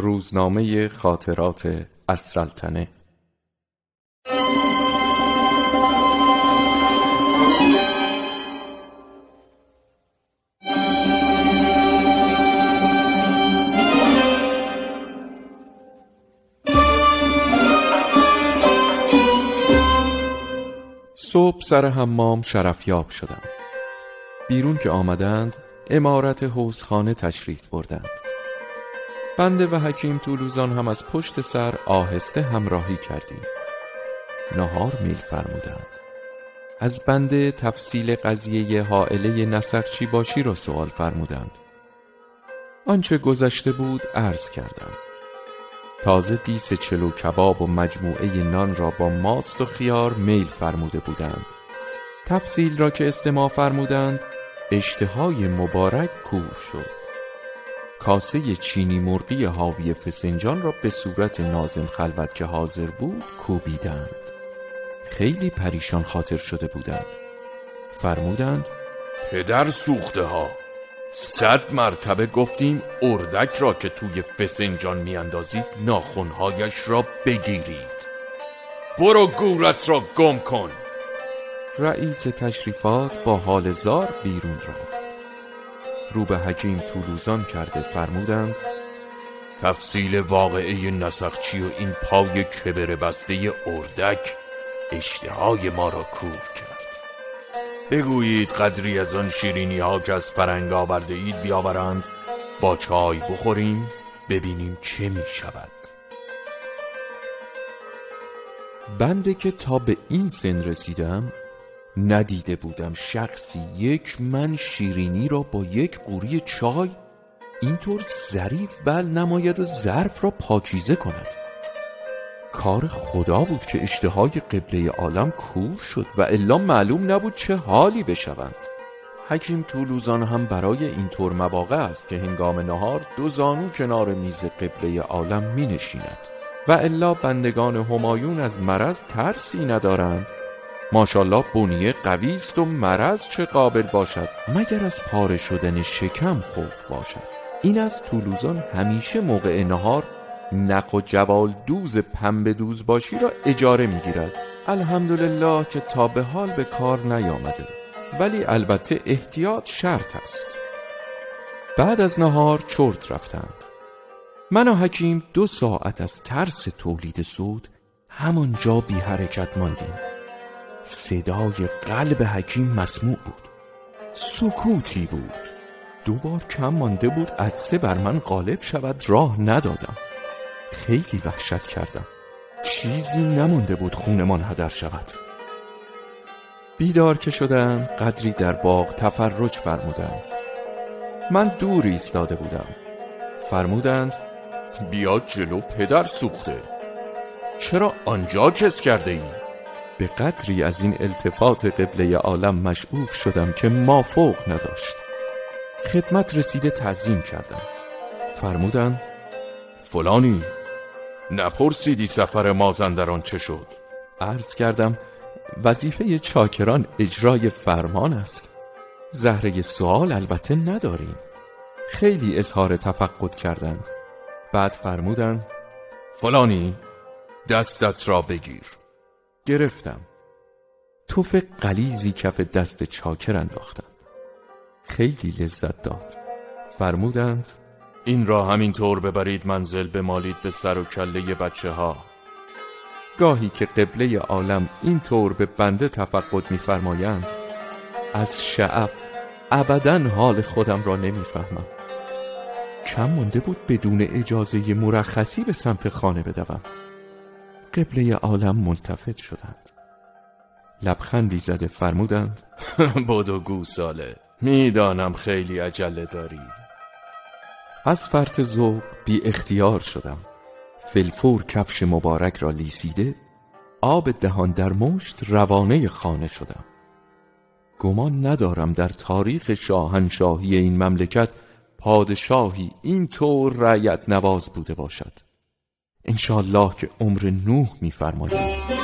روزنامه خاطرات از سلطنه صبح سر حمام شرفیاب شدم. بیرون که آمدند امارت حوزخانه تشریف بردند. بنده و حکیم طولوزان هم از پشت سر آهسته همراهی کردیم. نهار میل فرمودند. از بنده تفصیل قضیه حائله نسخچی باشی را سوال فرمودند. آنچه گذشته بود عرض کردم. تازه دیس چلو کباب و مجموعه نان را با ماست و خیار میل فرموده بودند. تفصیل را که استماع فرمودند اشتهای مبارک کور شد. کاسه چینی مرغی حاوی فسنجان را به صورت نازم خلوت که حاضر بود کوبیدند. خیلی پریشان خاطر شده بودند. فرمودند پدر سوخته ها صد مرتبه گفتیم اردک را که توی فسنجان میاندازید ناخونهایش را بگیرید. برو گورت را گم کن. رئیس تشریفات با حال زار بیرون رفت. رو به حکیم طولوزان کرده فرمودند تفصیل واقعه نسخچی و این پای کبر بسته اردک اشتهای ما را کور کرد. بگویید قدری از آن شیرینی ها که از فرنگ آورده اید بیاورند با چای بخوریم ببینیم چه می شود. بنده که تا به این سن رسیدم ندیده بودم شخصی یک من شیرینی را با یک قوری چای اینطور ظریف بل نماید و ظرف را پاکیزه کند. کار خدا بود که اشتهای قبله عالم کور شد و الا معلوم نبود چه حالی بشوند. حکیم طولوزان هم برای این طور مواقع است که هنگام نهار دو زانو کنار میز قبله عالم می نشیند. و الا بندگان همایون از مرض ترسی ندارند. ماشالله بنیه قوی است و مرض چه قابل باشد. مگر از پاره شدن شکم خوف باشد؟ این از طولوزان همیشه موقع نهار نق و جوال دوز پنبه دوز باشی را اجاره می‌گیرد. الحمدلله که تا به حال به کار نیامده. ولی البته احتیاط شرط است. بعد از نهار چرت رفتند. من و حکیم دو ساعت از ترس تولید سود همانجا بی حرکت ماندیم. صدای قلب حکیم مسموع بود. سکوتی بود. دوبار کم مانده بود. عدسه بر من غالب شود. راه ندادم. خیلی وحشت کردم. چیزی نمانده بود خونمان هدر شود. بیدار که شدم قدری در باغ تفرج فرمودند. من دور ایستاده بودم. فرمودند بیا جلو پدر سوخته. چرا آنجا کس کرده ای؟ به قدری از این التفات قبله عالم مشعوف شدم که ما فوق نداشت. خدمت رسیده تعظیم کردم. فرمودند فلانی نپرسیدی سفر مازندران چه شد؟ عرض کردم وظیفه چاکران اجرای فرمان است. زهره سوال البته نداریم. خیلی اظهار تفقد کردند. بعد فرمودند فلانی دستت را بگیر. گرفتم. توف قلیزی کف دست چاکر انداختم. خیلی لذت داد. فرمودند این را همین طور ببرید منزل بمالید به سر و کله بچه ها گاهی که قبله عالم این طور به بنده تفقد میفرمایند از شعف ابدا حال خودم را نمی‌فهمم. کم مونده بود بدون اجازه مرخصی به سمت خانه بدوم. قبله عالم ملتفت شدند. لبخندی زده فرمودند بدو گوساله می‌دانم خیلی عجله داری. از فرط ذوق بی اختیار شدم. فلفور کفش مبارک را لیسیده آب دهان در مشت روانه خانه شدم. گمان ندارم در تاریخ شاهنشاهی این مملکت پادشاهی این طور رعیت نواز بوده باشد. انشالله که عمر نوح میفرمایید